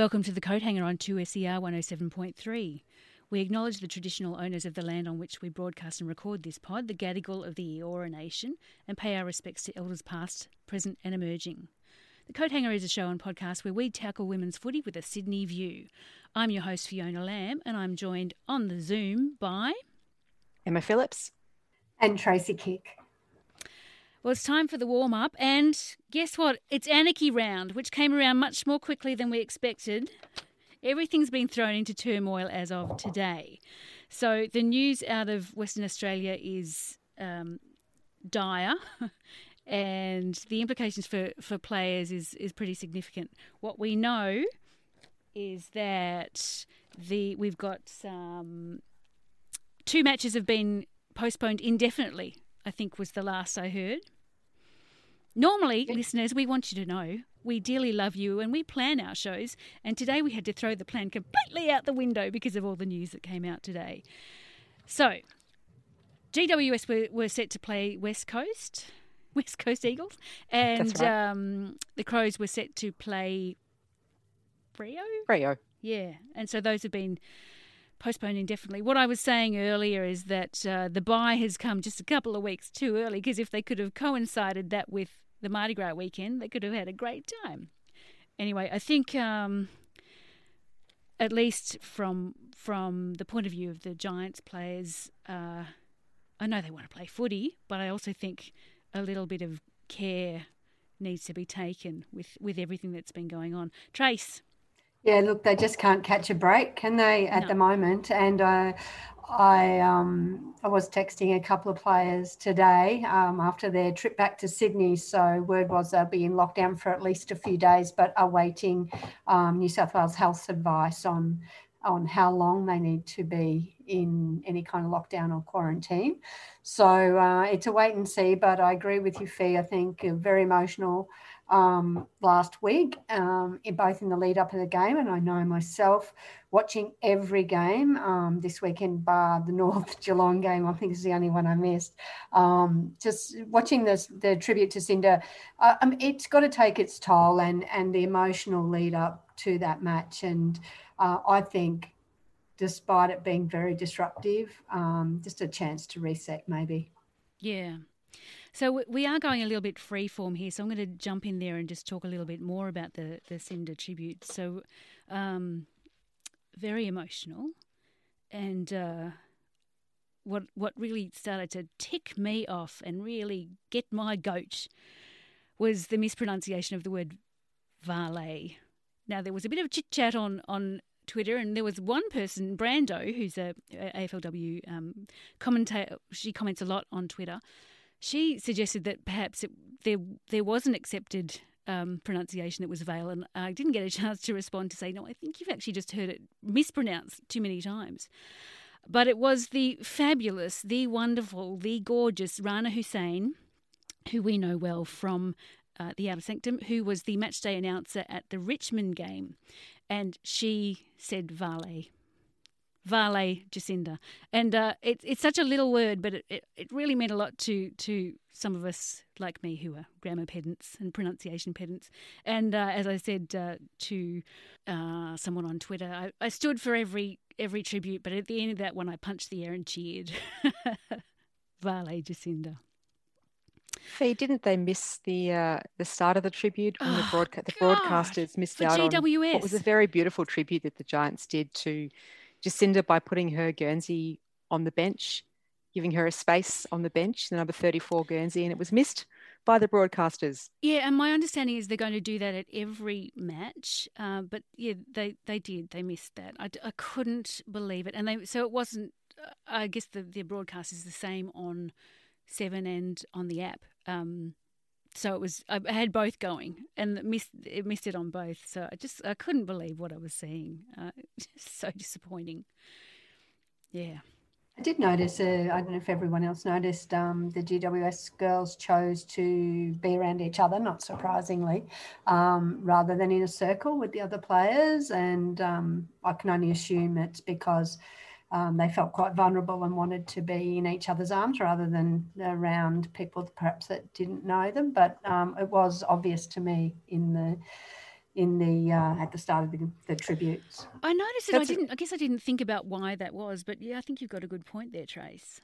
Welcome to the Coat Hanger on 2SER 107.3. We acknowledge the traditional owners of the land on which we broadcast and record this pod, the Gadigal of the Eora Nation, and pay our respects to elders past, present, and emerging. The Coat Hanger is a show and podcast where we tackle women's footy with a Sydney view. I'm your host, Fiona Lamb, and I'm joined on the Zoom by Emma Phillips and Tracy Kick. Well, it's time for the warm up, and guess what? It's Anarchy Round, which came around much more quickly than we expected. Everything's been thrown into turmoil as of today. So, the news out of Western Australia is um, dire, and the implications for, for players is, is pretty significant. What we know is that the we've got some two matches have been postponed indefinitely I think was the last I heard. Normally, listeners, we want you to know we dearly love you and we plan our shows. And today we had to throw the plan completely out the window because of all the news that came out today. So, GWS were, were set to play West Coast, West Coast Eagles, and right. um, the Crows were set to play Freo. Freo. Yeah, and so those have been postponed indefinitely. What I was saying earlier is that uh, the bye has come just a couple of weeks too early because if they could have coincided that with the Mardi Gras weekend, they could have had a great time. Anyway, I think um, at least from from the point of view of the Giants players, uh, I know they want to play footy, but I also think a little bit of care needs to be taken with, with everything that's been going on. Trace. Yeah, look, they just can't catch a break, can they, at no. the moment? And uh, I um, I was texting a couple of players today um, after their trip back to Sydney. So word was they'll be in lockdown for at least a few days, but awaiting um, New South Wales Health's advice on on how long they need to be in any kind of lockdown or quarantine. So uh, it's a wait and see. But I agree with you, Fee. I think very emotional um, last week, um, in both in the lead up of the game, and I know myself watching every game um, this weekend, bar the North Geelong game. I think is the only one I missed. Um, just watching this, the tribute to Cinder, uh, um, it's got to take its toll, and and the emotional lead up to that match, and uh, I think. Despite it being very disruptive, um, just a chance to reset, maybe. Yeah, so we are going a little bit freeform here, so I'm going to jump in there and just talk a little bit more about the the Cinder tribute. So, um, very emotional, and uh, what what really started to tick me off and really get my goat was the mispronunciation of the word Vale. Now there was a bit of chit chat on on Twitter, and there was one person, Brando, who's a, a AFLW um, commentator. She comments a lot on Twitter she suggested that perhaps it, there there was an accepted um, pronunciation that was Vale, and I didn't get a chance to respond to say, no, I think you've actually just heard it mispronounced too many times. But it was the fabulous, the wonderful, the gorgeous Rana Hussein, who we know well from uh, the Outer Sanctum, who was the matchday announcer at the Richmond game. And she said Vale Vale Jacinda. And uh, it, it's such a little word, but it, it, it, really meant a lot to, to some of us like me who are grammar pedants and pronunciation pedants. And uh, as I said uh, to uh, someone on Twitter, I, I, stood for every every tribute, but at the end of that one, I punched the air and cheered. vale Jacinda. Fee, didn't they miss the uh, the start of the tribute when oh, the, broadca- the broadcasters missed out GWS. on what was a very beautiful tribute that the Giants did to Jacinda by putting her Guernsey on the bench, giving her a space on the bench, the number 34 Guernsey, and it was missed by the broadcasters. Yeah, and my understanding is they're going to do that at every match. Uh, but yeah, they, they did. They missed that. I, I couldn't believe it. And they so it wasn't, uh, I guess the, the broadcast is the same on Seven and on the app. Um, so it was I had both going and missed it missed it on both. So I just I couldn't believe what I was seeing. Uh, so disappointing. Yeah. I did notice. Uh, I don't know if everyone else noticed. Um, the GWS girls chose to be around each other, not surprisingly, um, rather than in a circle with the other players. And um, I can only assume it's because um, they felt quite vulnerable and wanted to be in each other's arms rather than around people perhaps that didn't know them. But um, it was obvious to me in the in the uh, at the start of the, the tributes. I noticed it. That's I didn't. I guess I didn't think about why that was, but yeah, I think you've got a good point there, Trace.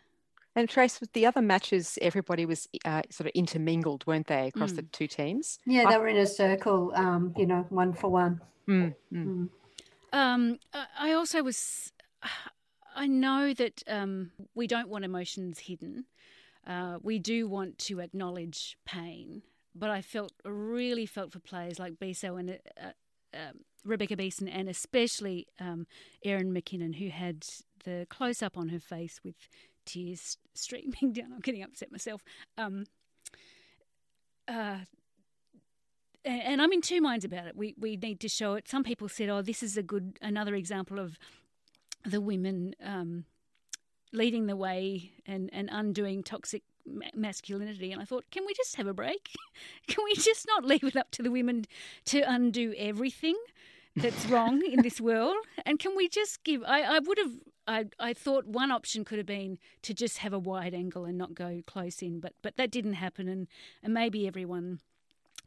And Trace, with the other matches, everybody was uh, sort of intermingled, weren't they, across mm. the two teams? Yeah, I... they were in a circle, um, you know, one for one. Mm, mm. Um, I also was. I know that um, we don't want emotions hidden. Uh, we do want to acknowledge pain, but I felt really felt for players like Biso and uh, uh, Rebecca Beeson, and especially um, Erin McKinnon, who had the close up on her face with tears streaming down. I'm getting upset myself. Um, uh, and I'm in two minds about it. We we need to show it. Some people said, "Oh, this is a good another example of the women um, leading the way and and undoing toxic masculinity." And I thought, can we just have a break? can we just not leave it up to the women to undo everything? that's wrong in this world? And can we just give? I, I would have. I, I thought one option could have been to just have a wide angle and not go close in, but but that didn't happen, and, and maybe everyone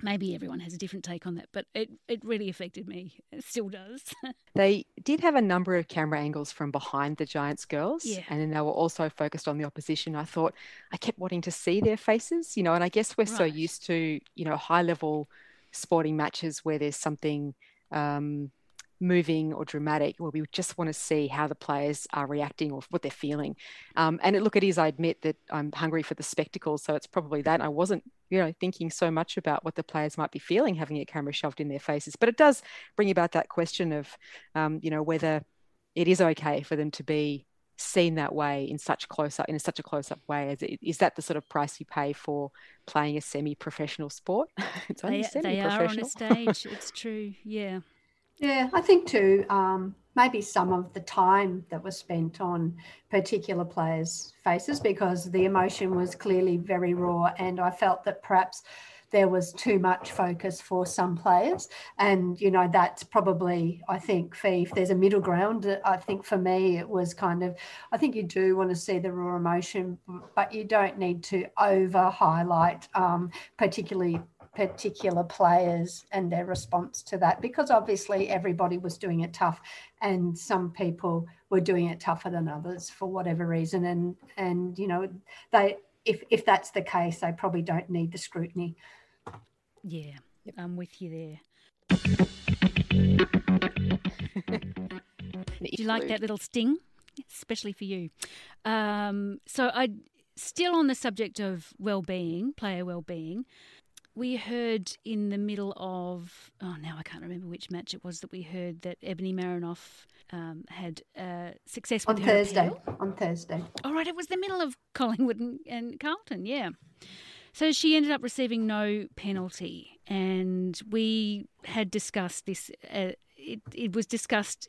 maybe everyone has a different take on that, but it, it really affected me. It still does. they did have a number of camera angles from behind the Giants girls, yeah. and then they were also focused on the opposition. I thought I kept wanting to see their faces, you know, and I guess we're right. so used to, you know, high level sporting matches where there's something um, moving or dramatic where we just want to see how the players are reacting or what they're feeling. Um, and it, look, it is, I admit that I'm hungry for the spectacle. So it's probably that. I wasn't, you know, thinking so much about what the players might be feeling having a camera shoved in their faces. But it does bring about that question of, um, you know, whether it is okay for them to be seen that way in such close up in such a close up way as it, is that the sort of price you pay for playing a semi professional sport it's only they are on a stage it's true yeah yeah i think too um, maybe some of the time that was spent on particular players faces because the emotion was clearly very raw and i felt that perhaps there was too much focus for some players. And, you know, that's probably, I think, if there's a middle ground, I think for me, it was kind of, I think you do want to see the raw emotion, but you don't need to over highlight, um, particularly particular players and their response to that because obviously everybody was doing it tough and some people were doing it tougher than others for whatever reason and and you know they if if that's the case they probably don't need the scrutiny yeah. I'm with you there. Do you like that little sting? Especially for you. Um, so I still on the subject of well-being, player well-being. We heard in the middle of oh now I can't remember which match it was that we heard that Ebony Marinoff um, had uh, success on Thursday. Appeal. On Thursday. All right, it was the middle of Collingwood and, and Carlton. Yeah. So she ended up receiving no penalty, and we had discussed this. Uh, it, it was discussed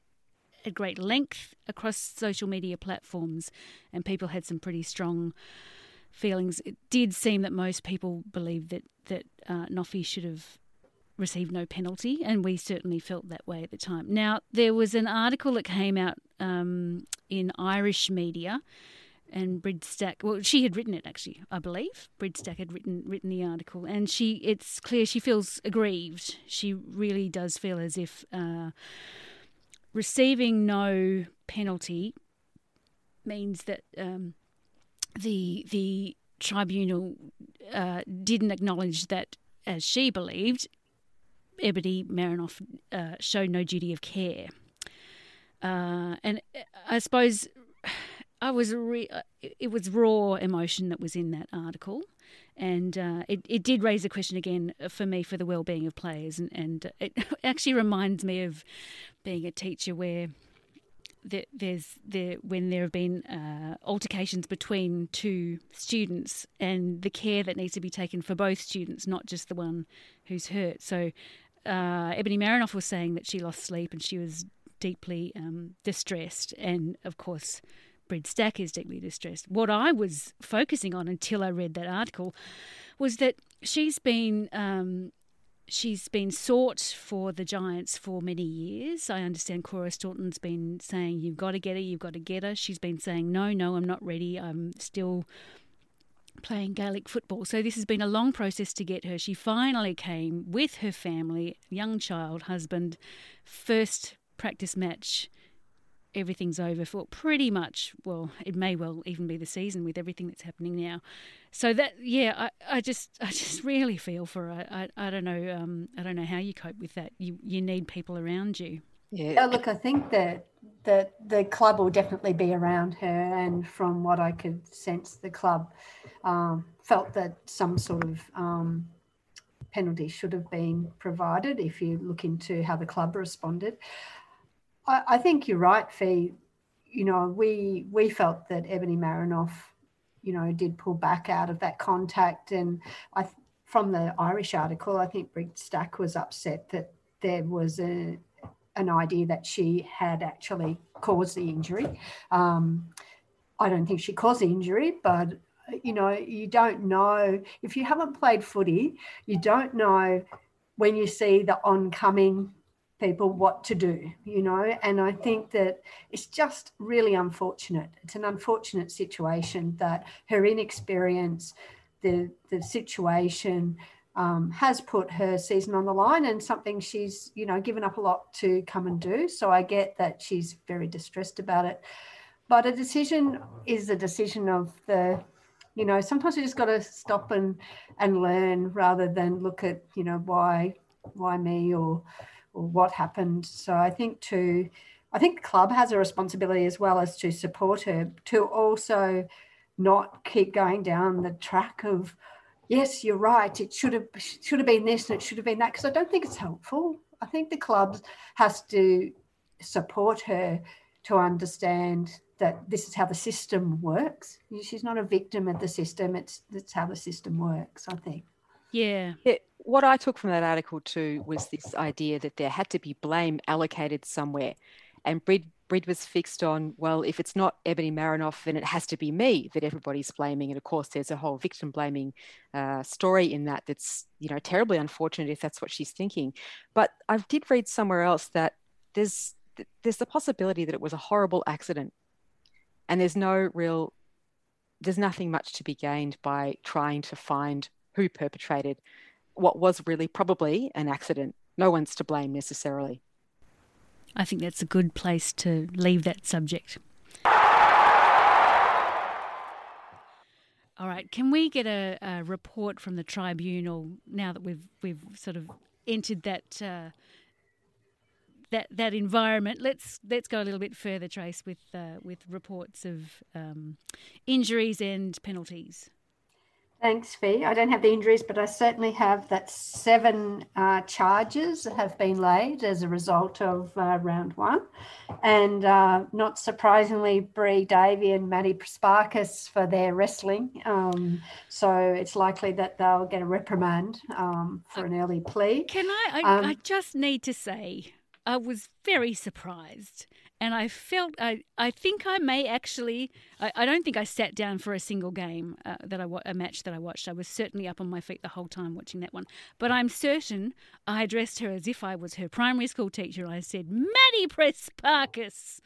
at great length across social media platforms, and people had some pretty strong feelings. It did seem that most people believed that that uh, Noffy should have received no penalty, and we certainly felt that way at the time. Now there was an article that came out um, in Irish media and Brid Stack. Well, she had written it actually, I believe. Brid Stack had written written the article, and she. It's clear she feels aggrieved. She really does feel as if uh, receiving no penalty means that um, the the tribunal uh, didn't acknowledge that, as she believed, Ebony Marinoff uh, showed no duty of care. Uh, and I suppose I was re- uh, it was raw emotion that was in that article, and uh, it it did raise a question again for me for the well being of players, and and it actually reminds me of being a teacher where. There's there when there have been uh, altercations between two students and the care that needs to be taken for both students, not just the one who's hurt. So, uh, Ebony Marinoff was saying that she lost sleep and she was deeply um, distressed, and of course, Brid Stack is deeply distressed. What I was focusing on until I read that article was that she's been um, she's been sought for the Giants for many years. I understand Cora Staunton's been saying, You've got to get her, you've got to get her. She's been saying, No, no, I'm not ready. I'm still playing Gaelic football. So this has been a long process to get her. She finally came with her family, young child, husband, first practice match. Everything's over for pretty much. Well, it may well even be the season with everything that's happening now. So that, yeah, I, I just, I just really feel for. I, I, I don't know, um, I don't know how you cope with that. You, you need people around you. Yeah. Oh, look, I think that that the club will definitely be around her, and from what I could sense, the club um, felt that some sort of um, penalty should have been provided. If you look into how the club responded, I, I think you're right, Fee. You know, we we felt that Ebony Marinoff, you know, did pull back out of that contact, and I from the Irish article, I think Brid Stack was upset that there was a an idea that she had actually caused the injury. Um, I don't think she caused the injury, but you know, you don't know if you haven't played footy, you don't know when you see the oncoming people what to do, you know. And I think that it's just really unfortunate. It's an unfortunate situation that her inexperience, the the situation, um, has put her season on the line and something she's you know given up a lot to come and do so i get that she's very distressed about it but a decision is a decision of the you know sometimes you just got to stop and and learn rather than look at you know why why me or what happened so i think to i think the club has a responsibility as well as to support her to also not keep going down the track of yes, you're right. It should have should have been this and it should have been that because I don't think it's helpful. I think the club has to support her to understand that this is how the system works. She's not a victim of the system. It's that's how the system works. I think. Yeah. yeah. What I took from that article too was this idea that there had to be blame allocated somewhere, and Brid Brid was fixed on, well, if it's not Ebony Marinoff, then it has to be me that everybody's blaming. And of course, there's a whole victim blaming uh, story in that that's, you know, terribly unfortunate if that's what she's thinking. But I did read somewhere else that there's there's the possibility that it was a horrible accident. And there's no real, there's nothing much to be gained by trying to find who perpetrated what was really probably an accident. No one's to blame necessarily. I think that's a good place to leave that subject. All right, can we get a, a report from the tribunal now that we've we've sort of entered that uh, that that environment? Let's let's go a little bit further, Trace, with uh, with reports of um, injuries and penalties. Thanks, Fee. I don't have the injuries, but I certainly have that seven uh, charges have been laid as a result of uh, round one. And uh, not surprisingly, Bri Davey and Maddie Prespakis for their wrestling. Um, so it's likely that they'll get a reprimand um, for an early plea. Can I? I, um, I just need to say, I was very surprised and I felt I I think I may actually I, I don't think I sat down for a single game uh, that I a match that I watched. I was certainly up on my feet the whole time watching that one. But I'm certain I addressed her as if I was her primary school teacher. I said, "Maddie Prespakis."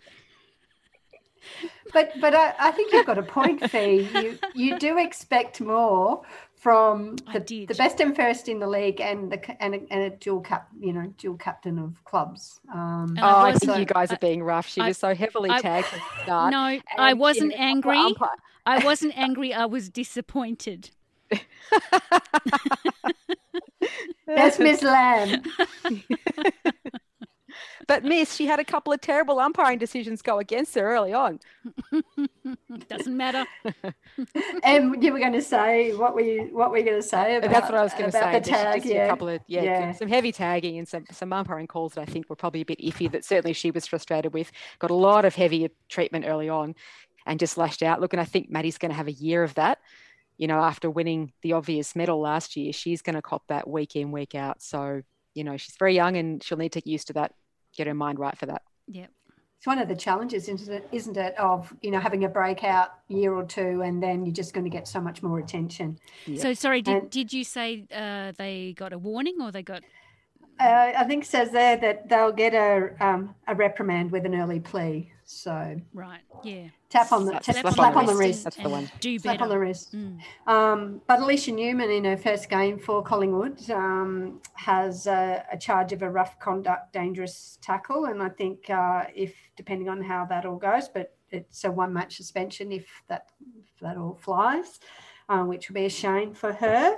But but I, I think you've got a point, Fee. You you do expect more from the, the, best and fairest in the league and the and a, and a dual cap, you know, dual captain of clubs. Um, oh, I think so, you guys are being rough. She I, was so heavily I, tagged at the start. No, I wasn't angry. I wasn't angry. I was disappointed. That's Miss Lamb. But Miss, she had a couple of terrible umpiring decisions go against her early on. Doesn't matter. and you were going to say what were you what were you going to say about That's what I was going to say. The tag, yeah. A couple of yeah, yeah, some heavy tagging and some some umpiring calls that I think were probably a bit iffy that certainly she was frustrated with. Got a lot of heavy treatment early on and just lashed out. Look, and I think Maddie's going to have a year of that you know, after winning the obvious medal last year, she's going to cop that week in, week out. So, you know, she's very young and she'll need to get used to that get her mind right for that. Yep. It's one of the challenges, isn't it? Isn't it of you know having a breakout year or two, and then you're just going to get so much more attention. Yep. So sorry, did, and, did you say uh, they got a warning or they got? Uh, I think says there that they'll get a um, a reprimand with an early plea. So right, yeah, tap on the Slap- tap, slap slap, on on the the wrist. wrist. That's the one. Do Slap better. on the wrist. Mm. Um, but Aliesha Newman, in her first game for Collingwood, um, has a, a charge of a rough conduct, dangerous tackle, and I think uh, if depending on how that all goes, but it's a one match suspension if that if that all flies, uh, which will be a shame for her.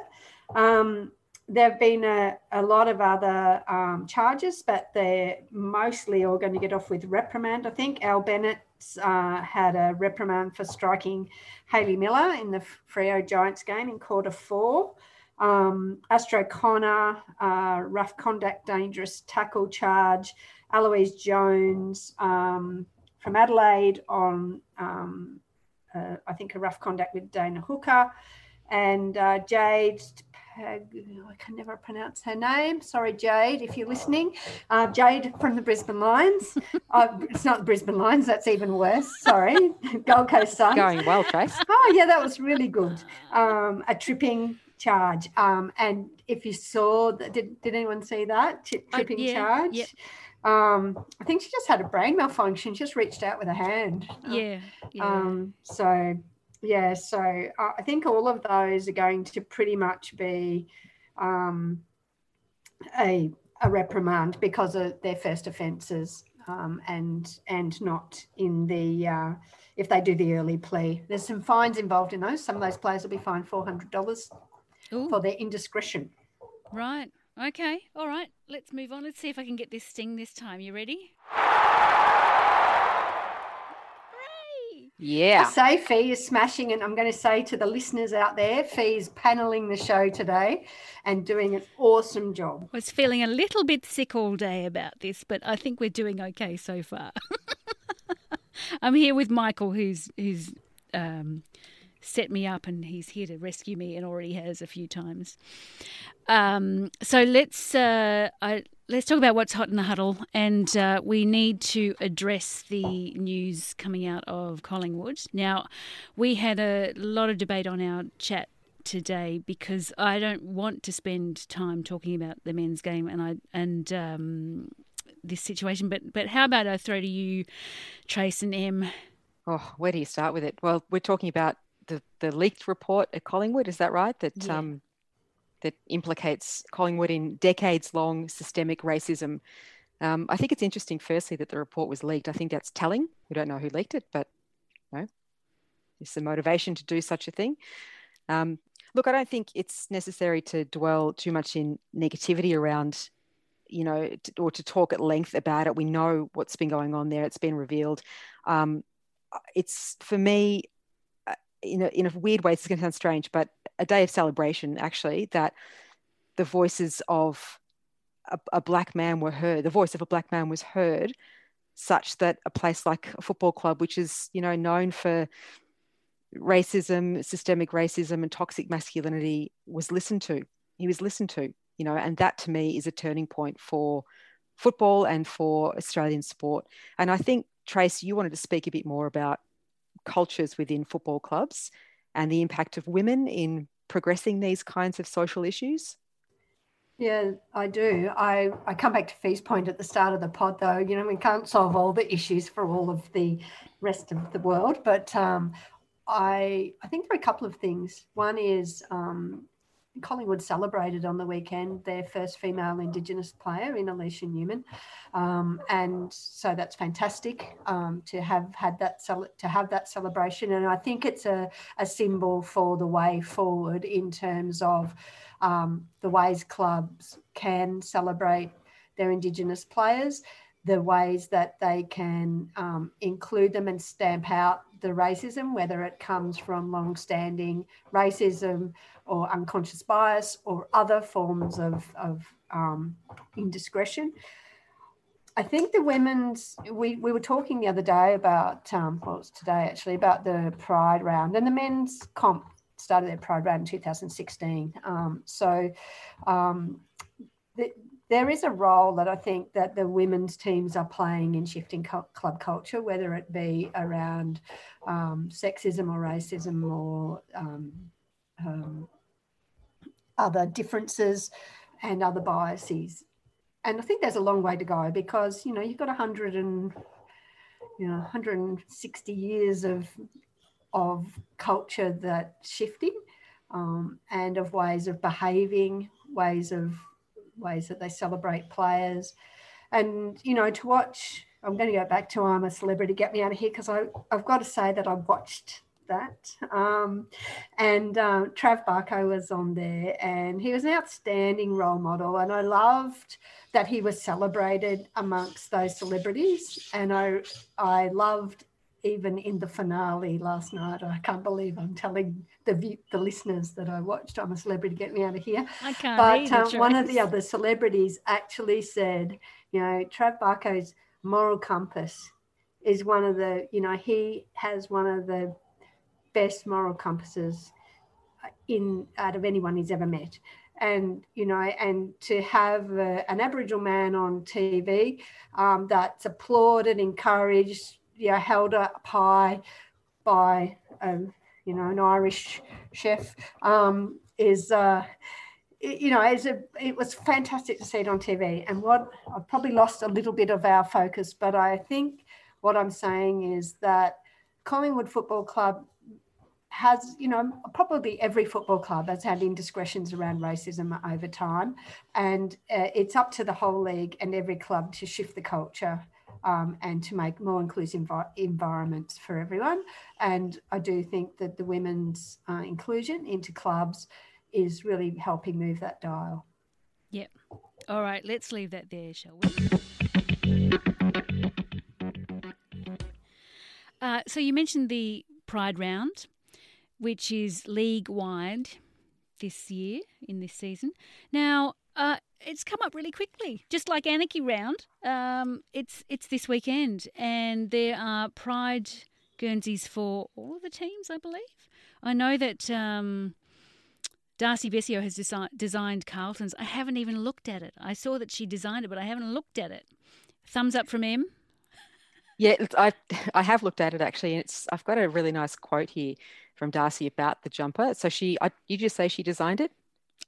Um, there have been a, a lot of other um, charges, but they're mostly all going to get off with reprimand. I think Al Bennett uh, had a reprimand for striking Hayley Miller in the Freo Giants game in quarter four. Um, Astro Connor, uh, rough conduct, dangerous tackle charge. Eloise Jones um, from Adelaide on, um, uh, I think, a rough conduct with Dana Hooker. And uh, Jade, Pag- I can never pronounce her name. Sorry, Jade, if you're listening. Uh, Jade from the Brisbane Lions. uh, it's not the Brisbane Lions, that's even worse. Sorry. Gold Coast Suns. Going well, Trace. Oh, yeah, that was really good. Um, a tripping charge. Um, and if you saw, that, did, did anyone see that? Tri- tripping yeah, charge? yep. Um, I think she just had a brain malfunction, just reached out with a hand. Uh, Yeah, yeah. um, so yeah, so uh, I think all of those are going to pretty much be um, a a reprimand because of their first offences, um, and and not in the uh, if they do the early plea. There's some fines involved in those. Some of those players will be fined four hundred dollars for their indiscretion. right. Okay. All right. Let's move on. Let's see if I can get this sting this time. You ready? Hooray! I Yeah. say Fee is smashing, and I'm going to say to the listeners out there, Fee is paneling the show today and doing an awesome job. I was feeling a little bit sick all day about this, but I think we're doing okay so far. I'm here with Michael, who's who's um, set me up, and he's here to rescue me, and already has a few times. Um, so let's uh, I, let's talk about what's hot in the huddle, and uh, we need to address the news coming out of Collingwood. Now, we had a lot of debate on our chat today because I don't want to spend time talking about the men's game and I and um, this situation. But but how about I throw to you, Trace and Em? Oh, where do you start with it? Well, we're talking about the, the leaked report at Collingwood. Is that right? That Yeah. um, that implicates Collingwood in decades-long systemic racism. Um, I think it's interesting, firstly, that the report was leaked. I think that's telling. We don't know who leaked it, but you know, it's the motivation to do such a thing. Um, look, I don't think it's necessary to dwell too much in negativity around, you know, t- or to talk at length about it. We know what's been going on there. It's been revealed. Um, it's for me, in a, in a weird way, it's going to sound strange, but a day of celebration actually that the voices of a, a black man were heard. The voice of a black man was heard, such that a place like a football club, which is you know known for racism, systemic racism, and toxic masculinity, was listened to. He was listened to, you know, and that to me is a turning point for football and for Australian sport. And I think Trace, you wanted to speak a bit more about cultures within football clubs and the impact of women in progressing these kinds of social issues. Yeah, I do. I, I come back to Fee's point at the start of the pod, though. You know, we can't solve all the issues for all of the rest of the world, but um, I I think there are a couple of things. One is um, Collingwood celebrated on the weekend their first female Indigenous player in Aliesha Newman, um, and so that's fantastic um, to have had that cel- to have that celebration. And I think it's a, a symbol for the way forward in terms of um, the ways clubs can celebrate their Indigenous players, the ways that they can um, include them and stamp out the racism, whether it comes from long-standing racism or unconscious bias or other forms of, of um, indiscretion. I think the women's, we, we were talking the other day about, um, well, it's today actually, about the Pride round and the men's comp started their Pride round in 2016. Um, so um, the, there is a role that I think that the women's teams are playing in shifting club culture, whether it be around um, sexism or racism or um, um, other differences and other biases. and I think there's a long way to go because you know you've got 100 and you know 160 years of of culture that's shifting um, and of ways of behaving, ways of ways that they celebrate players, and you know to watch. I'm going to go back to I'm a celebrity. Get me out of here because I've got to say that I watched that. Um, and uh, Trav Varcoe was on there, and he was an outstanding role model. And I loved that he was celebrated amongst those celebrities. And I, I loved even in the finale last night. I can't believe I'm telling the the listeners that I watched. I'm a celebrity. Get me out of here. I can't. But um, one of the other celebrities actually said, you know, Trav Varcoe's moral compass is one of the, you know, he has one of the best moral compasses in out of anyone he's ever met and you know and to have uh, an aboriginal man on tv um, that's applauded encouraged know held up high by um, you know an irish chef um, is uh, you know as a, it was fantastic to see it on tv and what i've probably lost a little bit of our focus but i think what i'm saying is that collingwood football club has, you know, probably every football club has had indiscretions around racism over time. And uh, it's up to the whole league and every club to shift the culture um, and to make more inclusive env- environments for everyone. And I do think that the women's uh, inclusion into clubs is really helping move that dial. Yep. All right, let's leave that there, shall we? Uh, so you mentioned the Pride round which is league wide this year in this season. Now, uh, it's come up really quickly, just like Anarchy Round. Um, it's it's this weekend, and there are Pride Guernseys for all the teams, I believe. I know that um, Darcy Vescio has desi- designed Carlton's. I haven't even looked at it. I saw that she designed it, but I haven't looked at it. Thumbs up from M. Yeah, I I have looked at it actually, and it's I've got a really nice quote here from Darcy about the jumper. So she, I, you just say she designed it?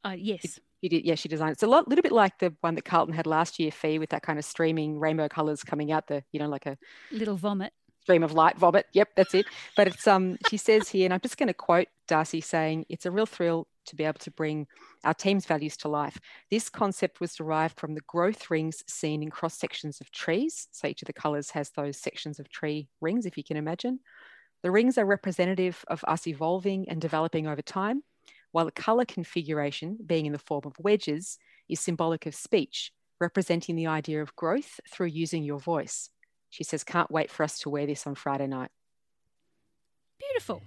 Uh, yes. Did, yeah, she designed it. It's a lot, little bit like the one that Carlton had last year, Fee, with that kind of streaming rainbow colours coming out the, you know, like a little vomit stream of light vomit. Yep, that's it. But it's um, she says here, and I'm just going to quote Darcy saying, "It's a real thrill to be able to bring our team's values to life. This concept was derived from the growth rings seen in cross sections of trees. So each of the colours has those sections of tree rings, if you can imagine." The rings are representative of us evolving and developing over time, while the colour configuration, being in the form of wedges, is symbolic of speech, representing the idea of growth through using your voice. She says, Can't wait for us to wear this on Friday night. Beautiful.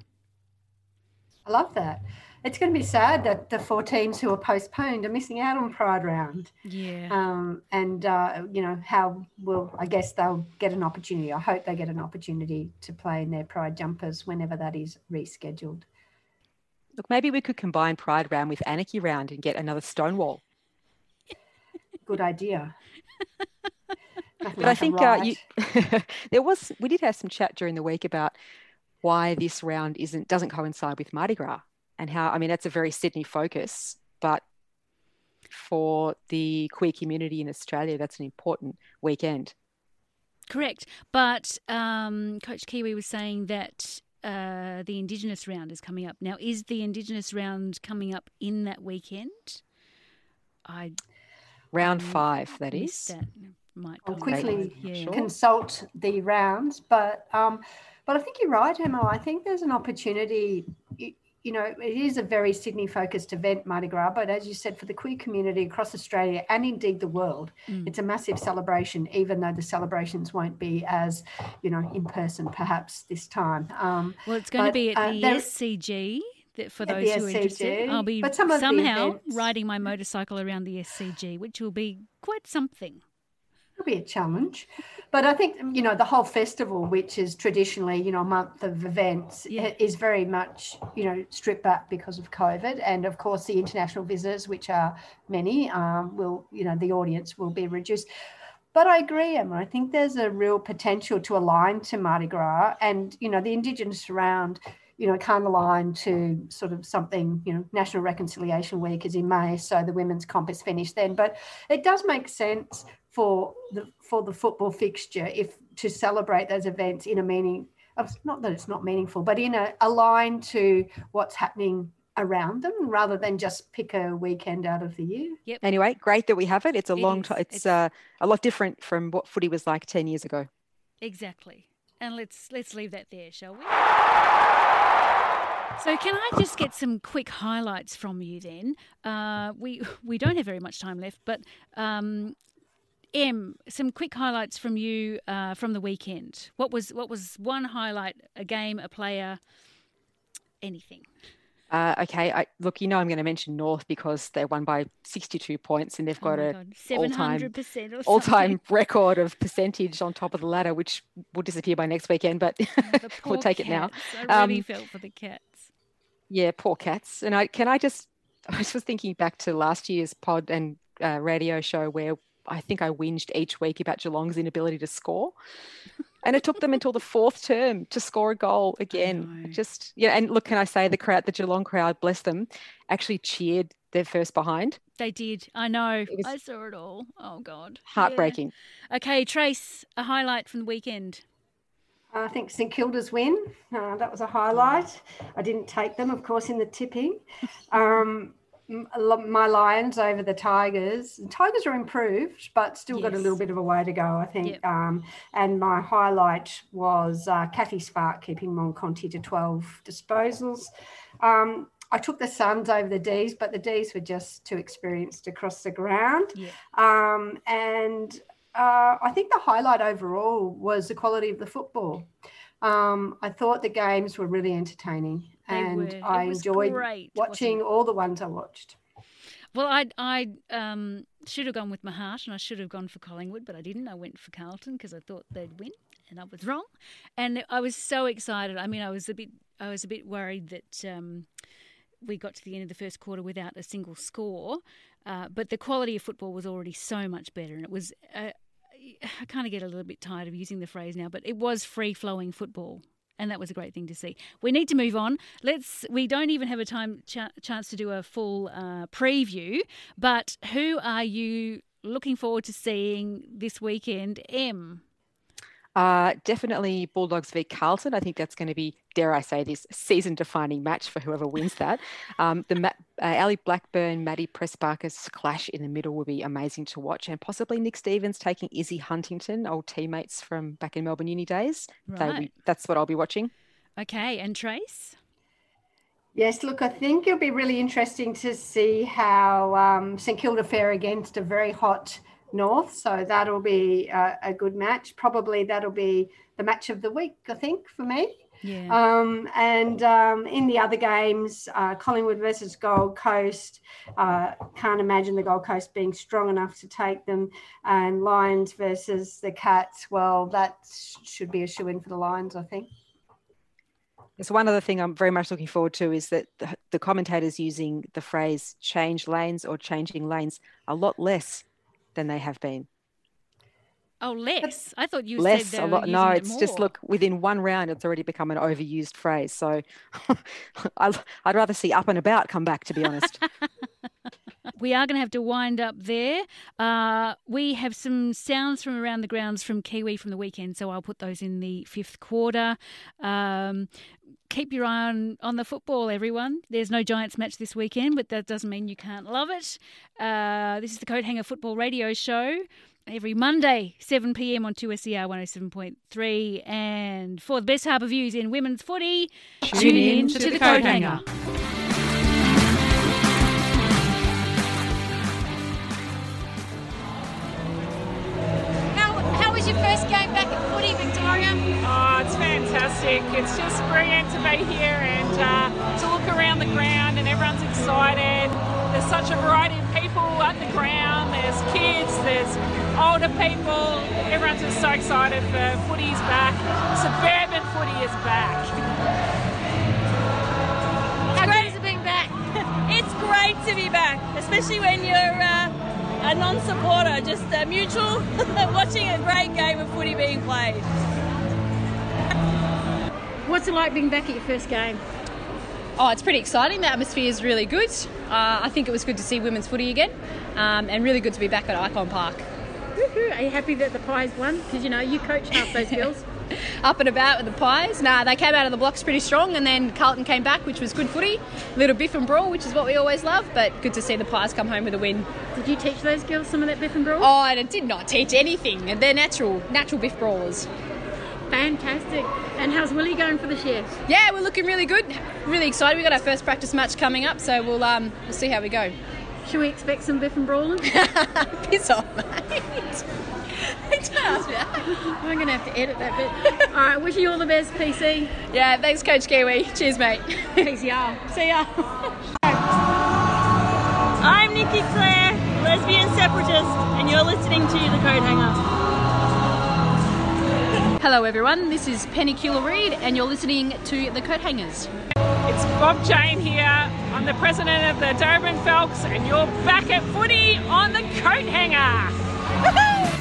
I love that it's going to be sad that the four teams who are postponed are missing out on Pride Round. Yeah. Um, and, uh, you know, how will, I guess they'll get an opportunity. I hope they get an opportunity to play in their Pride jumpers whenever that is rescheduled. Look, maybe we could combine Pride Round with Anarchy Round and get another Stonewall. Good idea. but I think uh, you, there was, we did have some chat during the week about why this round isn't doesn't coincide with Mardi Gras and how I mean that's a very Sydney focus, but for the queer community in Australia, that's an important weekend. Correct, but um, Coach Kiwi was saying that uh, the Indigenous round is coming up now. Is the Indigenous round coming up in that weekend? I round five. That is. That. Might I'll quickly yeah. consult the rounds, but um, but I think you're right, Emma. I think there's an opportunity you know, it is a very Sydney focused event, Mardi Gras, but as you said, for the queer community across Australia and indeed the world, mm. it's a massive celebration, even though the celebrations won't be as, you know, in person perhaps this time. Um, well, it's going but, to be at uh, the SCG. For those who are interested, I'll be somehow riding my motorcycle around the SCG, which will be quite something be a challenge. But I think, you know, the whole festival, which is traditionally, you know, a month of events, yeah. is very much, you know, stripped back because of COVID. And of course, the international visitors, which are many, um, will, you know, the audience will be reduced. But I agree, Emma. I think there's a real potential to align to Mardi Gras and, you know, the Indigenous round you know, can't align to sort of something, you know, National Reconciliation Week is in May, so the women's comp is finished then. But it does make sense for the for the football fixture if to celebrate those events in a meaning not that it's not meaningful, but in a aligned to what's happening around them rather than just pick a weekend out of the year. Yep. Anyway, great that we have it. It's a it long time. It's, it's uh, a lot different from what footy was like 10 years ago. Exactly. And let's let's leave that there, shall we? So, can I just get some quick highlights from you then? Uh, we we don't have very much time left, but um, M, some quick highlights from you uh, from the weekend. What was what was one highlight? A game, a player, anything? Uh, okay, I, look, you know I'm going to mention North because they won by 62 points and they've got oh a all-time, all-time record of percentage on top of the ladder, which will disappear by next weekend, but we'll take cats. it now. I really um, felt for the cats. Yeah, poor cats. And I can I just I was just thinking back to last year's pod and uh, radio show where I think I whinged each week about Geelong's inability to score. And it took them until the fourth term to score a goal again. Just yeah, and look, can I say the crowd, the Geelong crowd, bless them, actually cheered their first behind. They did. I know. I saw it all. Oh God. Heartbreaking. Yeah. Okay, Trace, a highlight from the weekend. I think St Kilda's win. Uh, that was a highlight. I didn't take them, of course, in the tipping. Um, my Lions over the Tigers. The Tigers are improved, but still yes. got a little bit of a way to go, I think. Yep. Um, and my highlight was uh, Cathy Svarc keeping Mon Conti to 12 disposals. Um, I took the Suns over the D's, but the D's were just too experienced across the ground. Yeah. Um, and uh, I think the highlight overall was the quality of the football. Um, I thought the games were really entertaining and I enjoyed great, watching all the ones I watched. Well, I I um, should have gone with my heart, and I should have gone for Collingwood, but I didn't. I went for Carlton because I thought they'd win, and I was wrong. And I was so excited. I mean, I was a bit I was a bit worried that um, we got to the end of the first quarter without a single score, uh, but the quality of football was already so much better, and it was. Uh, I kind of get a little bit tired of using the phrase now, but it was free flowing football and that was a great thing to see. We need to move on. Let's. We don't even have a time ch- chance to do a full uh, preview. But who are you looking forward to seeing this weekend? M. Uh, definitely Bulldogs v Carlton. I think that's going to be, dare I say this, season-defining match for whoever wins that. Um, the uh, Ellie Blackburn, Maddie Prespakis clash in the middle will be amazing to watch, and possibly Nick Stevens taking Izzy Huntington, old teammates from back in Melbourne Uni days. Right. that's what I'll be watching. Okay, and Trace. Yes, look, I think it'll be really interesting to see how um, St Kilda fare against a very hot North. So that'll be a, a, good match. Probably that'll be the match of the week, I think, for me. Yeah. Um, and um, in the other games, uh, Collingwood versus Gold Coast, uh, can't imagine the Gold Coast being strong enough to take them. And Lions versus the Cats, well, that should be a shoe in for the Lions, I think. It's one other thing I'm very much looking forward to is that the, the commentators using the phrase change lanes or changing lanes a lot less than they have been. Oh, less. I thought you less said a lot. No, it's it just look within one round, it's already become an overused phrase. So I'd rather see up and about come back, to be honest. we are going to have to wind up there. Uh, we have some sounds from around the grounds from Kiwi from the weekend, so I'll put those in the fifth quarter. Um, keep your eye on, on the football, everyone. There's no Giants match this weekend, but that doesn't mean you can't love it. Uh, this is the Coat Hanger Football Radio Show every Monday, 7 p.m. on 2SER 107.3. And for the best harbour views in women's footy, tune, tune in to, to, the, the Coat Hanger. How, how was your first game back at footy, Victoria? Oh, it's fantastic. It's just brilliant to be here and uh, to look around the ground and everyone's excited. There's such a variety of people at the ground. There's kids, there's older people. Everyone's just so excited for footy's back. Suburban footy is back. How great is it being back? it's great to be back, especially when you're uh, a non-supporter, just a mutual watching a great game of footy being played. What's it like being back at your first game? Oh, it's pretty exciting. The atmosphere is really good. Uh, I think it was good to see women's footy again, um, and really good to be back at Ikon Park. Woo-hoo. Are you happy that the Pies won? Because you know you coached half those girls. Up and about with the Pies. Nah, they came out of the blocks pretty strong, and then Carlton came back, which was good footy. Little biff and brawl, which is what we always love, but good to see the Pies come home with a win. Did you teach those girls some of that biff and brawl? Oh, and it did not teach anything. They're natural, natural biff brawlers. Fantastic. And how's Willie going for this year? Yeah, we're looking really good. Really excited. We've got our first practice match coming up, so we'll um, we'll see how we go. Should we expect some biff and brawling? Piss off, mate. Don't ask me that. I'm going to have to edit that bit. all right, wish you all the best, PC. Yeah, thanks, Coach Kiwi. Cheers, mate. PCR. See ya. I'm Nikki Clare, lesbian separatist, and you're listening to The Coat Hanger. Hello, everyone. This is Penny Cula-Reid, and you're listening to The Coat Hangers. It's Bob Jane here. I'm the president of the Darebin Falcons, and you're back at footy on the coat hanger.